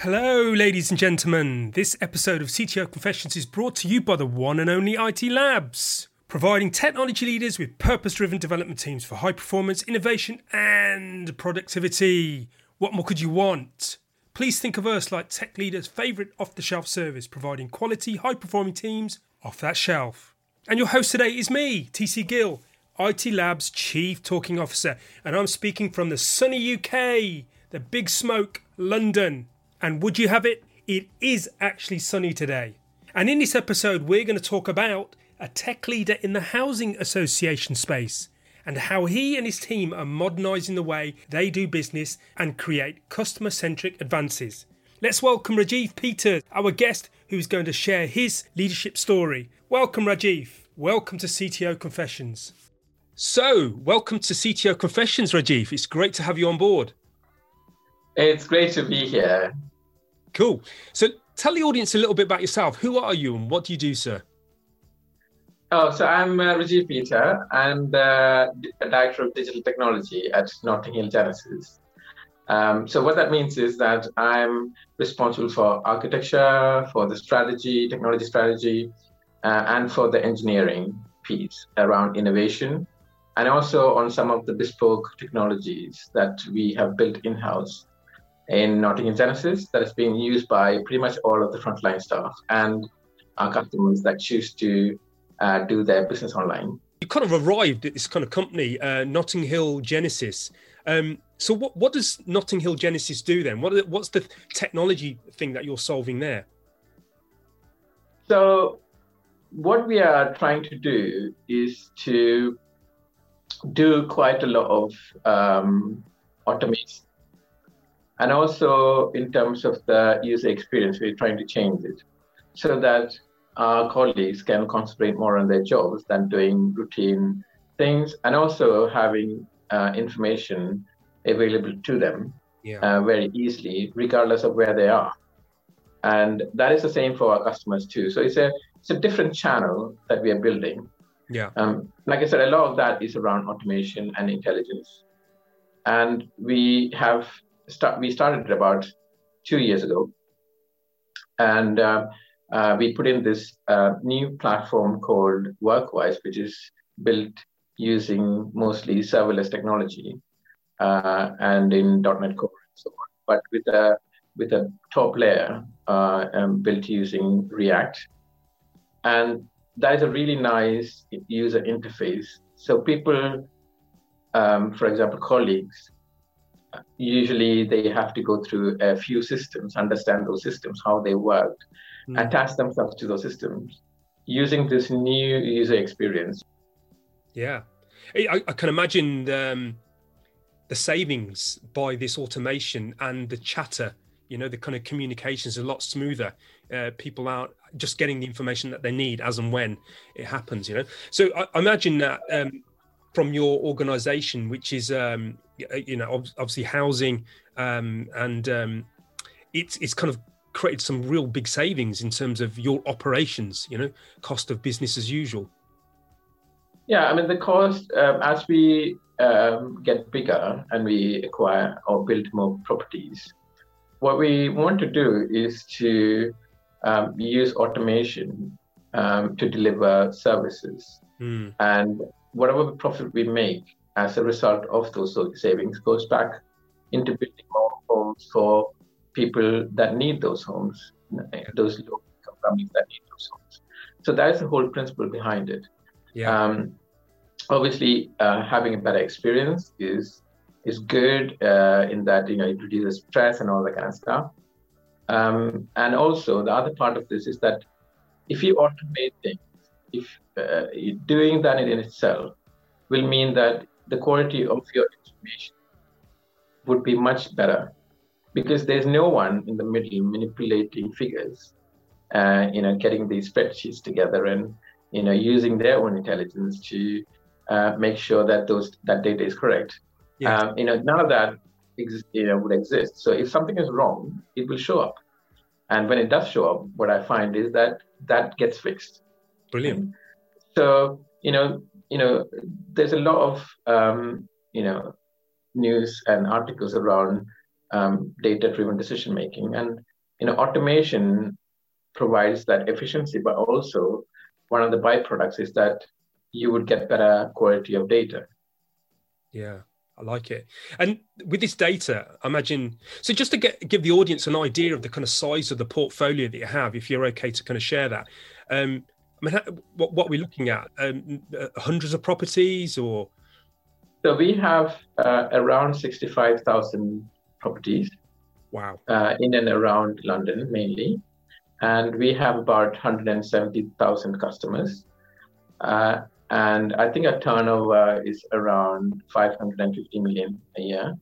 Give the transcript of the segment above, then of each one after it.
Hello, ladies and gentlemen. This episode of CTO Confessions is brought to you by the one and only IT Labs, providing technology leaders with purpose driven development teams for high performance, innovation, and productivity. What more could you want? Please think of us like tech leaders' favourite off the shelf service, providing quality, high performing teams off that shelf. And your host today is me, TC Gill, IT Labs Chief Talking Officer, and I'm speaking from the sunny UK, the Big Smoke, London. And would you have it? It is actually sunny today. And in this episode, we're going to talk about a tech leader in the housing association space and how he and his team are modernising the way they do business and create customer centric advances. Let's welcome Rajiv Peters, our guest, who's going to share his leadership story. Welcome, Rajiv. Welcome to CTO Confessions. So, welcome to CTO Confessions, Rajiv. It's great to have you on board. It's great to be here. Cool. So tell the audience a little bit about yourself. Who are you and what do you do, sir? Oh, so I'm uh, Rajiv Peter. I'm the Director of Digital Technology at Notting Hill Genesis. Um, so what that means is that I'm responsible for architecture, for the strategy, technology strategy, uh, and for the engineering piece around innovation, and also on some of the bespoke technologies that we have built in-house in Notting Hill Genesis that is being used by pretty much all of the frontline staff and our customers that choose to uh, do their business online. You kind of arrived at this kind of company, uh, Notting Hill Genesis. Um, so, what, what does Notting Hill Genesis do then? What what's the technology thing that you're solving there? So, what we are trying to do is to do quite a lot of um, automation and also in terms of the user experience, we're trying to change it so that our colleagues can concentrate more on their jobs than doing routine things and also having uh, information available to them yeah. uh, very easily, regardless of where they are. And that is the same for our customers too. So it's a it's a different channel that we are building. Yeah. Um, like I said, a lot of that is around automation and intelligence. And we have start, we started about two years ago, and uh, uh, we put in this uh, new platform called Workwise, which is built using mostly serverless technology uh, and in .NET Core and so on, but with a with a top layer uh, um, built using React, and that is a really nice user interface. So people, um, for example, colleagues usually they have to go through a few systems, understand those systems, how they work, mm. attach themselves to those systems using this new user experience. Yeah, I, I can imagine um, the savings by this automation and the chatter. You know, the kind of communication is a lot smoother. Uh, people out just getting the information that they need as and when it happens. You know, so I, I imagine that um, from your organization, which is um, you know obviously housing um, and um, it's it's kind of created some real big savings in terms of your operations. You know, cost of business as usual. Yeah, I mean the cost um, as we um, get bigger and we acquire or build more properties. What we want to do is to um, use automation um, to deliver services. Mm. And whatever profit we make as a result of those savings goes back into building more homes for people that need those homes, those low income families that need those homes. So that is the whole principle behind it. Yeah. Um, obviously, uh, having a better experience is is good uh, in that you know it reduces stress and all that kind of stuff. Um, and also, the other part of this is that if you automate things, if uh, doing that in itself will mean that the quality of your information would be much better because there's no one in the middle manipulating figures, uh, you know, getting these spreadsheets together and you know using their own intelligence to uh, make sure that those that data is correct. Yes. Um, you know, none of that you know would exist. So if something is wrong, it will show up, and when it does show up, what I find is that that gets fixed. Brilliant. So you know, you know, there's a lot of um, you know news and articles around um, data-driven decision making. And you know, automation provides that efficiency, but also one of the byproducts is that you would get better quality of data. Yeah. I like it. And with this data, I imagine so just to get give the audience an idea of the kind of size of the portfolio that you have, if you're okay to kind of share that. Um, I mean, what what are we looking at? Um, uh, hundreds of properties, or so we have uh, around sixty-five thousand properties. Wow. Uh, in and around London mainly, and we have about one hundred and seventy thousand customers. Uh, and I think our turnover is around 550 million a year.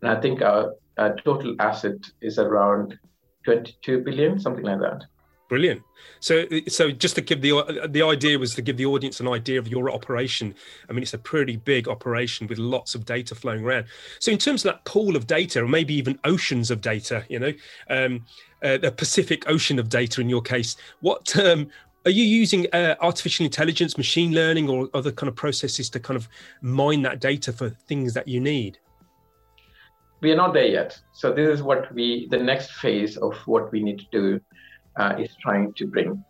And I think our, our total asset is around 22 billion, something like that. Brilliant. So, so just to give the the idea was to give the audience an idea of your operation. I mean, it's a pretty big operation with lots of data flowing around. So, in terms of that pool of data, or maybe even oceans of data, you know, um, uh, the Pacific Ocean of data in your case, what um, are you using uh, artificial intelligence, machine learning, or other kind of processes to kind of mine that data for things that you need? We are not there yet. So this is what we the next phase of what we need to do uh, is trying to bring.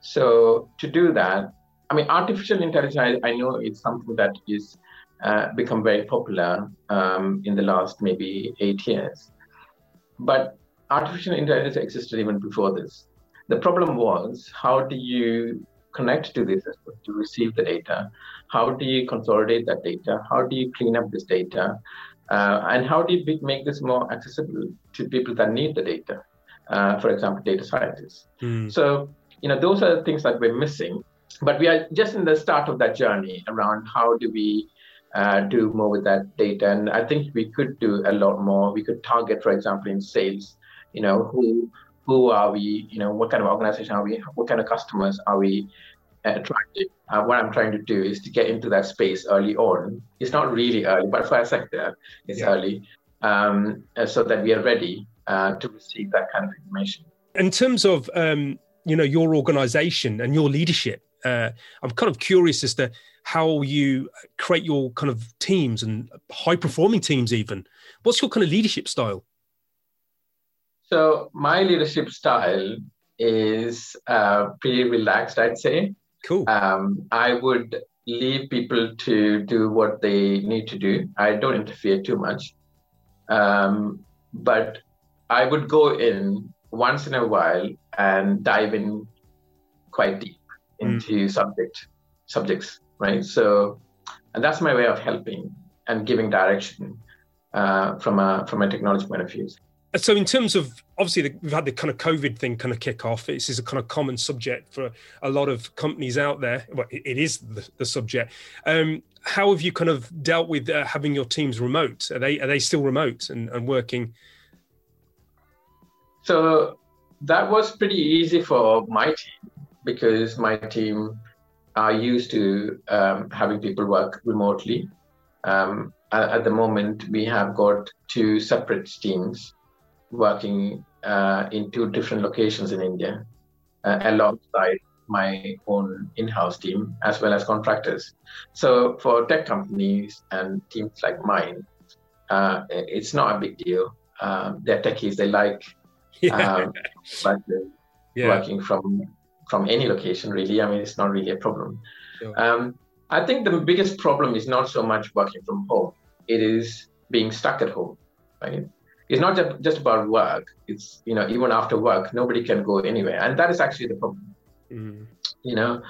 So to do that, I mean, artificial intelligence. I, I know it's something that is uh, become very popular um, in the last maybe eight years, but artificial intelligence existed even before this. The problem was how do you connect to this system to receive the data? How do you consolidate that data? How do you clean up this data? Uh, and how do you make this more accessible to people that need the data? Uh, for example, data scientists. Mm. So, you know, those are the things that we're missing. But we are just in the start of that journey around how do we uh, do more with that data. And I think we could do a lot more. We could target, for example, in sales, you know, who who are we, you know, what kind of organization are we, what kind of customers are we attracting? Uh, what I'm trying to do is to get into that space early on. It's not really early, but for a sector, it's yeah. early, um, so that we are ready uh, to receive that kind of information. In terms of, um, you know, your organization and your leadership, uh, I'm kind of curious as to how you create your kind of teams and high performing teams even. What's your kind of leadership style? So my leadership style is uh, pretty relaxed, I'd say. Cool. Um, I would leave people to do what they need to do. I don't interfere too much, um, but I would go in once in a while and dive in quite deep hmm. into mm. subject subjects, right? So, and that's my way of helping and giving direction uh, from a from a technology point of view so in terms of obviously the, we've had the kind of covid thing kind of kick off this is a kind of common subject for a lot of companies out there well it, it is the, the subject um, how have you kind of dealt with uh, having your teams remote are they are they still remote and, and working so that was pretty easy for my team because my team are used to um, having people work remotely um, at the moment we have got two separate teams working uh, in two different locations in India uh, alongside my own in-house team as well as contractors. So for tech companies and teams like mine, uh, it's not a big deal. Um, they're techies; they like yeah. um, yeah. working from from any location. Really, I mean, it's not really a problem. Sure. Um, I think the biggest problem is not so much working from home; it is being stuck at home. Right? it's not just, just about work. It's, you know, even after work, nobody can go anywhere. And that is actually the problem, mm. you know.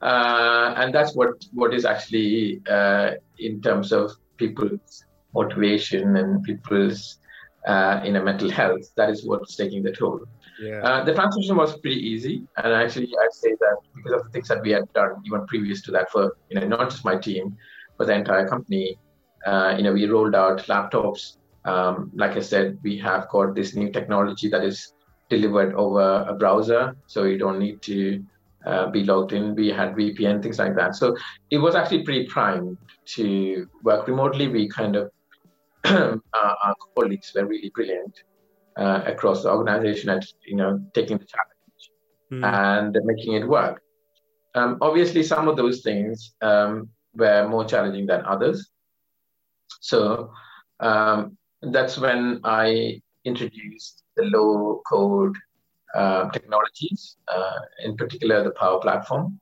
Uh, and that's what, what is actually uh, in terms of people's motivation and people's uh, in a mental health, that is what's taking the toll. Yeah. Uh, the transition was pretty easy, and actually, I'd say that because of the things that we had done even previous to that, for you know not just my team, but the entire company, uh, you know, we rolled out laptops um, like I said, we have got this new technology that is delivered over a browser, so you don't need to uh, be logged in. We had VPN, things like that. So it was actually pretty primed to work remotely. We kind of, our, our, colleagues were really brilliant uh, across the organization at, you know, taking the challenge mm. and making it work. Um, obviously, some of those things um, were more challenging than others. So um, that's when I introduced the low code uh, technologies, uh, in particular the Power Platform,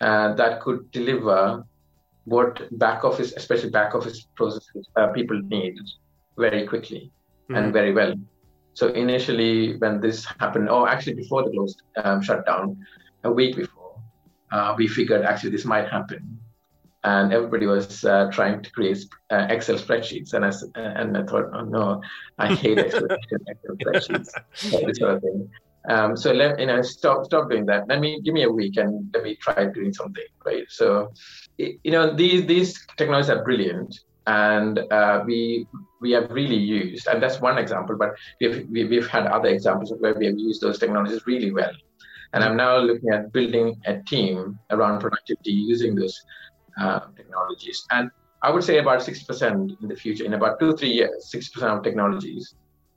uh, that could deliver what back office, especially back office processes, uh, people need very quickly mm-hmm. and very well. So initially, when this happened, or actually before the closed um, shutdown, a week before, uh, we figured actually this might happen and everybody was uh, trying to create uh, Excel spreadsheets. And I, and I thought, oh no, I hate Excel, spreadsheets, this sort of thing. Um, so let you know, stop stop doing that. Let me give me a week and let me try doing something, right? So, you know, these these technologies are brilliant, and uh, we we have really used, and that's one example. But we've we've had other examples of where we have used those technologies really well. And I'm now looking at building a team around productivity using those uh, technologies. And I would say about 60% in the future, in about two, three years, 60% of technologies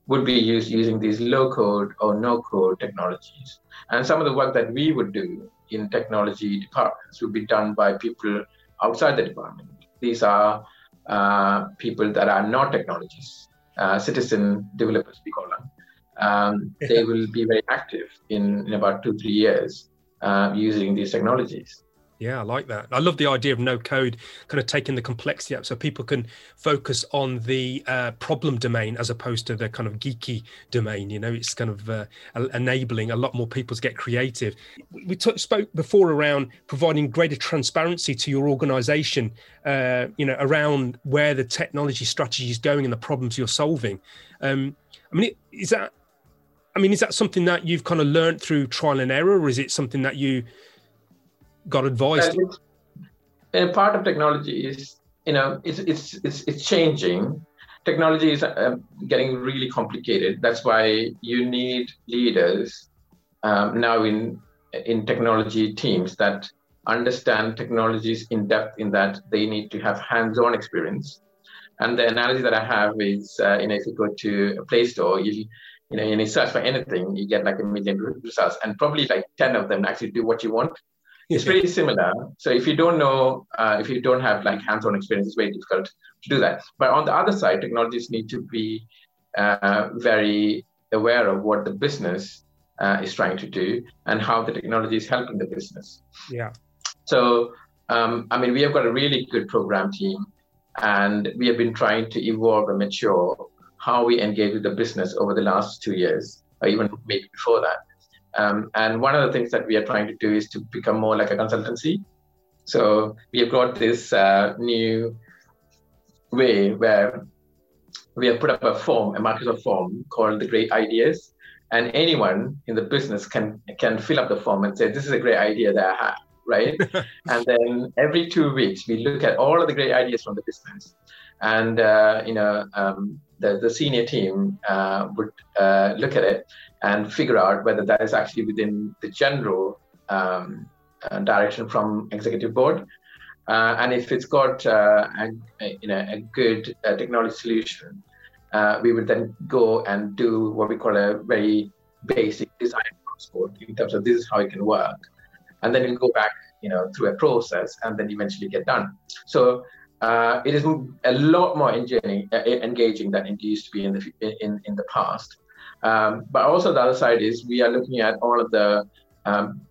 would be used using these low code or no code technologies. And some of the work that we would do in technology departments will be done by people outside the department. These are uh, people that are not technologists, uh, citizen developers, we call them. Um, they will be very active in, in about two, three years uh, using these technologies. Yeah, I like that. I love the idea of no code, kind of taking the complexity up so people can focus on the uh, problem domain as opposed to the kind of geeky domain. You know, it's kind of uh, enabling a lot more people to get creative. We t- spoke before around providing greater transparency to your organization, uh, you know, around where the technology strategy is going and the problems you're solving. Um, I mean, is that, I mean, is that something that you've kind of learned through trial and error, or is it something that you, got advised? And part of technology is, you know, it's it's it's, it's changing. Technology is uh, getting really complicated. That's why you need leaders um, now in in technology teams that understand technologies in depth. In that they need to have hands-on experience. And the analogy that I have is, uh, you know, if you go to a Play Store, you you know, and you search for anything, you get like a million results, and probably like ten of them actually do what you want it's pretty similar. So if you don't know, uh, if you don't have like hands-on experience, it's very difficult to do that. But on the other side, technologists need to be uh, very aware of what the business uh, is trying to do and how the technology is helping the business. Yeah. So um, I mean, we have got a really good program team, and we have been trying to evolve and mature how we engage with the business over the last two years, or even maybe before that. Um, and one of the things that we are trying to do is to become more like a consultancy. So we have got this uh, new way where we have put up a form, a Microsoft form called the Great Ideas, and anyone in the business can can fill up the form and say, "This is a great idea that I have." Right, and then every two weeks we look at all of the great ideas from the business, and uh, you know um, the the senior team uh, would uh, look at it and figure out whether that is actually within the general um, uh, direction from executive board. Uh, and if it's got uh, a, you know, a good uh, technology solution, uh, we would then go and do what we call a very basic design transport in terms of this is how it can work. And then we'll go back, you know, through a process and then eventually get done. So uh, it is a lot more engaging, engaging than it used to be in the in, in the past. Um, but also the other side is we are looking at all of the um,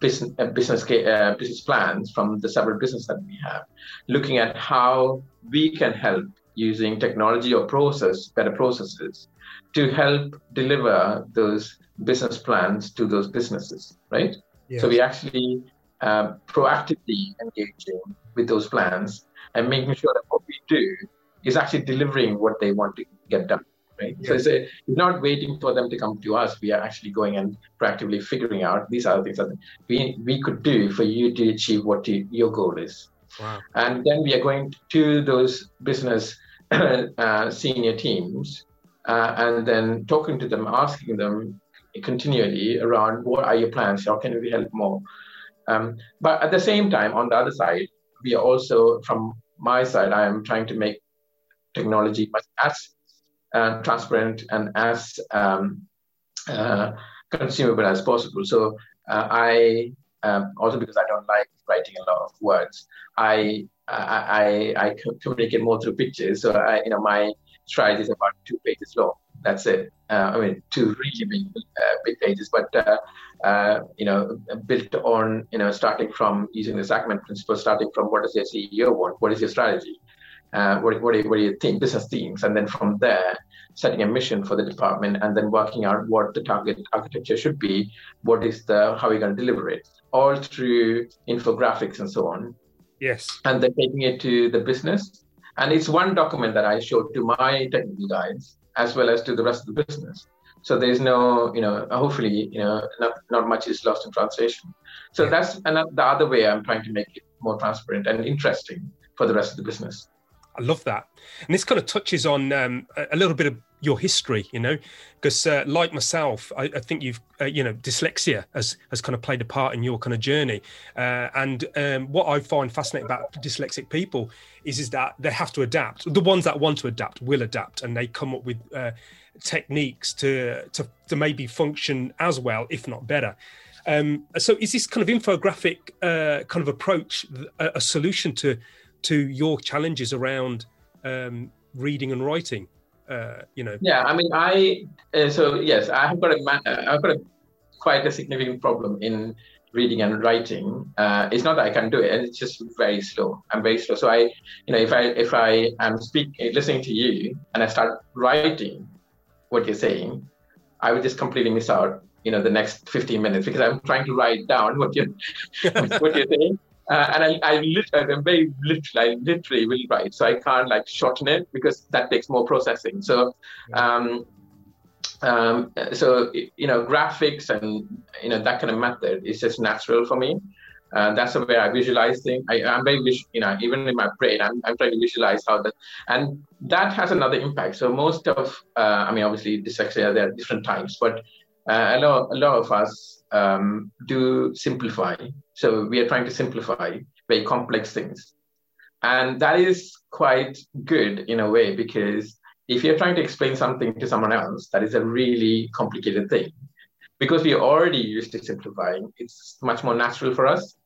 business uh, business uh, business plans from the several business that we have, looking at how we can help using technology or process better processes to help deliver those business plans to those businesses, right? Yes. So we actually uh, proactively engaging with those plans and making sure that what we do is actually delivering what they want to get done right? Yeah. So it's, a, it's not waiting for them to come to us. We are actually going and proactively figuring out these are the things that we, we could do for you to achieve what you, your goal is. Wow. And then we are going to those business uh, senior teams uh, and then talking to them, asking them continually around what are your plans? How can we help more? Um, but at the same time, on the other side, we are also, from my side, I am trying to make technology much as uh, transparent and as um, uh, consumable as possible. So uh, I um, also because I don't like writing a lot of words, I I, I, I communicate more through pictures. So I, you know, my strategy is about two pages long. That's it. Uh, I mean, two really big, uh, big pages, but uh, uh, you know, built on you know, starting from using the Zachman principle, starting from what does your CEO want, what is your strategy, uh, what, what, do you, what do you think, business themes, and then from there, setting a mission for the department, and then working out what the target architecture should be, what is the how are you going to deliver it, all through infographics and so on. Yes. And then taking it to the business. And it's one document that I showed to my technical guys as well as to the rest of the business. So there's no, you know, hopefully, you know, not, not much is lost in translation. So yeah. that's another, the other way I'm trying to make it more transparent and interesting for the rest of the business. I love that. And this kind of touches on um, a little bit of your history, you know, because uh, like myself, I, I think you've, uh, you know, dyslexia has has kind of played a part in your kind of journey. Uh, and um, what I find fascinating about dyslexic people is is that they have to adapt. The ones that want to adapt will adapt, and they come up with uh, techniques to to to maybe function as well, if not better. Um, so, is this kind of infographic uh, kind of approach a, a solution to to your challenges around um, reading and writing? Uh, you know. Yeah, I mean, I uh, so yes, I have got a I've got a quite a significant problem in reading and writing. Uh, it's not that I can do it; it's just very slow. I'm very slow. So I, you know, if I if I am speaking, listening to you, and I start writing what you're saying, I would just completely miss out. You know, the next 15 minutes because I'm trying to write down what you're what you're saying. Uh, and I, I literally, I'm very literally, I literally will write. So I can't like shorten it because that takes more processing. So, um, um, so you know, graphics and you know that kind of method is just natural for me. Uh, that's the way I visualize things. I, am very, you know, even in my brain, I'm, I'm trying to visualize how that, and that has another impact. So most of, uh, I mean, obviously dyslexia, there are different types, but uh, a lot, a lot of us um, do simplify. So we are trying to simplify very complex things. And that is quite good in a way because if you're trying to explain something to someone else, that is a really complicated thing. Because we are already used to simplifying, it's much more natural for us.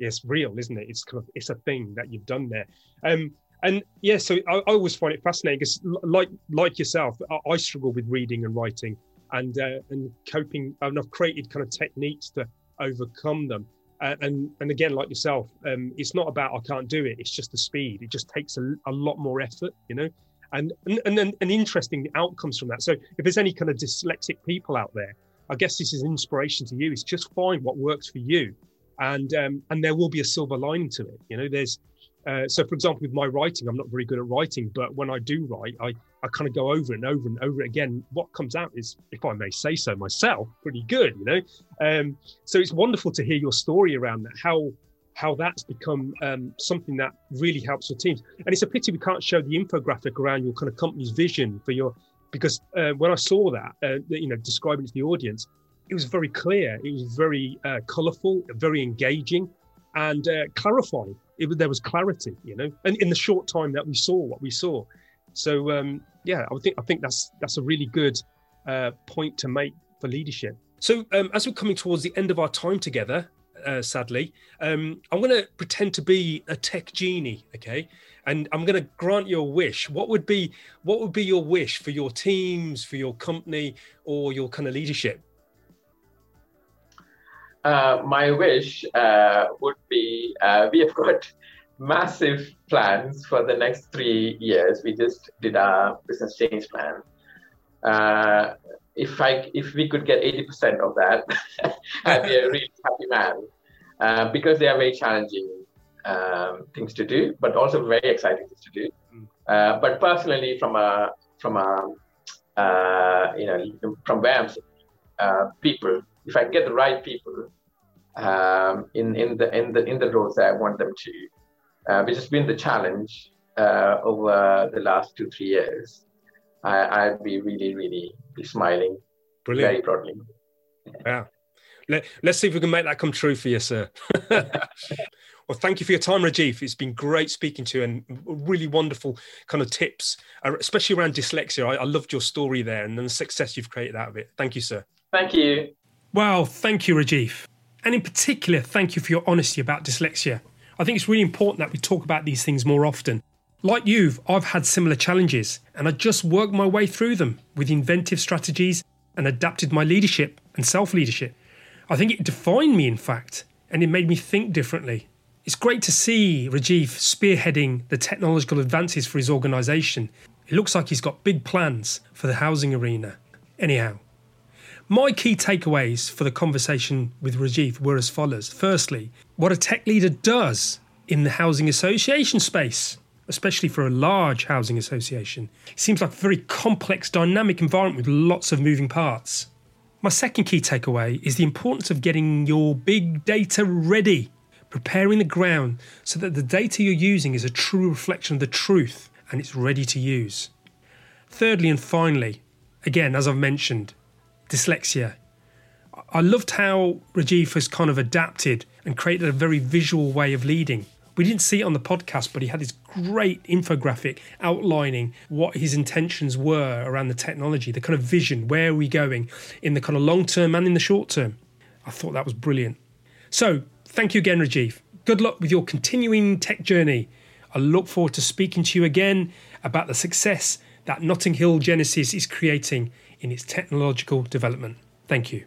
It's real, isn't it? It's kind of it's a thing that you've done there. Um, and yeah, so I, I always find it fascinating because, like like yourself, I, I struggle with reading and writing and uh, and coping. And I've created kind of techniques to overcome them. Uh, and and again, like yourself, um, it's not about I can't do it. It's just the speed. It just takes a, a lot more effort, you know. And and and, and interesting outcomes from that. So if there's any kind of dyslexic people out there, I guess this is inspiration to you. Is just find what works for you, and um, and there will be a silver lining to it. You know, there's uh, so, for example, with my writing, I'm not very good at writing, but when I do write, I, I kind of go over and over and over again. What comes out is, if I may say so myself, pretty good, you know. Um, so it's wonderful to hear your story around that, how how that's become um, something that really helps your teams. And it's a pity we can't show the infographic around your kind of company's vision for your, because uh, when I saw that, uh, you know, describing to the audience, it was very clear, it was very uh, colourful, very engaging, and uh, clarifying it, there was clarity, you know, and in the short time that we saw what we saw. So um, yeah, I think I think that's that's a really good uh, point to make for leadership. So um, as we're coming towards the end of our time together, uh, sadly, um, I'm going to pretend to be a tech genie, okay? And I'm going to grant you a wish. What would be what would be your wish for your teams, for your company, or your kind of leadership? Uh, my wish uh, would be we have got massive plans for the next three years. We just did our business change plan. Uh, if I if we could get 80% of that, I'd be a really happy man uh, because they are very challenging um, things to do, but also very exciting things to do. Mm. but personally, from a from a you know from where I'm people if I get the right people um, in in the in the in the roles that I want them to, uh, which has been the challenge uh, over the last two three years, I, I'd be really really be smiling Brilliant. very proudly. Yeah. Let, let's see if we can make that come true for you, sir. Well, thank you for your time, Rajiv. It's been great speaking to you and really wonderful kind of tips, uh, especially around dyslexia. I, I loved your story there and the success you've created out of it. Thank you, sir. Thank you. Wow, thank you, Rajiv. And in particular, thank you for your honesty about dyslexia. I think it's really important that we talk about these things more often. Like you, I've had similar challenges, and I just worked my way through them with inventive strategies and adapted my leadership and self leadership. I think it defined me, in fact, and it made me think differently. It's great to see Rajiv spearheading the technological advances for his organisation. It looks like he's got big plans for the housing arena. Anyhow, my key takeaways for the conversation with Rajiv were as follows. Firstly, what a tech leader does in the housing association space, especially for a large housing association. Seems like a very complex, dynamic environment with lots of moving parts. My second key takeaway is the importance of getting your big data ready, preparing the ground so that the data you're using is a true reflection of the truth and it's ready to use. Thirdly and finally, again, as I've mentioned, dyslexia. I loved how Rajiv has kind of adapted and created a very visual way of leading. We didn't see it on the podcast, but he had this great infographic outlining what his intentions were around the technology, the kind of vision, where are we going in the kind of long term and in the short term. I thought that was brilliant. So, thank you again, Rajiv. Good luck with your continuing tech journey. I look forward to speaking to you again about the success that Notting Hill Genesis is creating in its technological development. Thank you.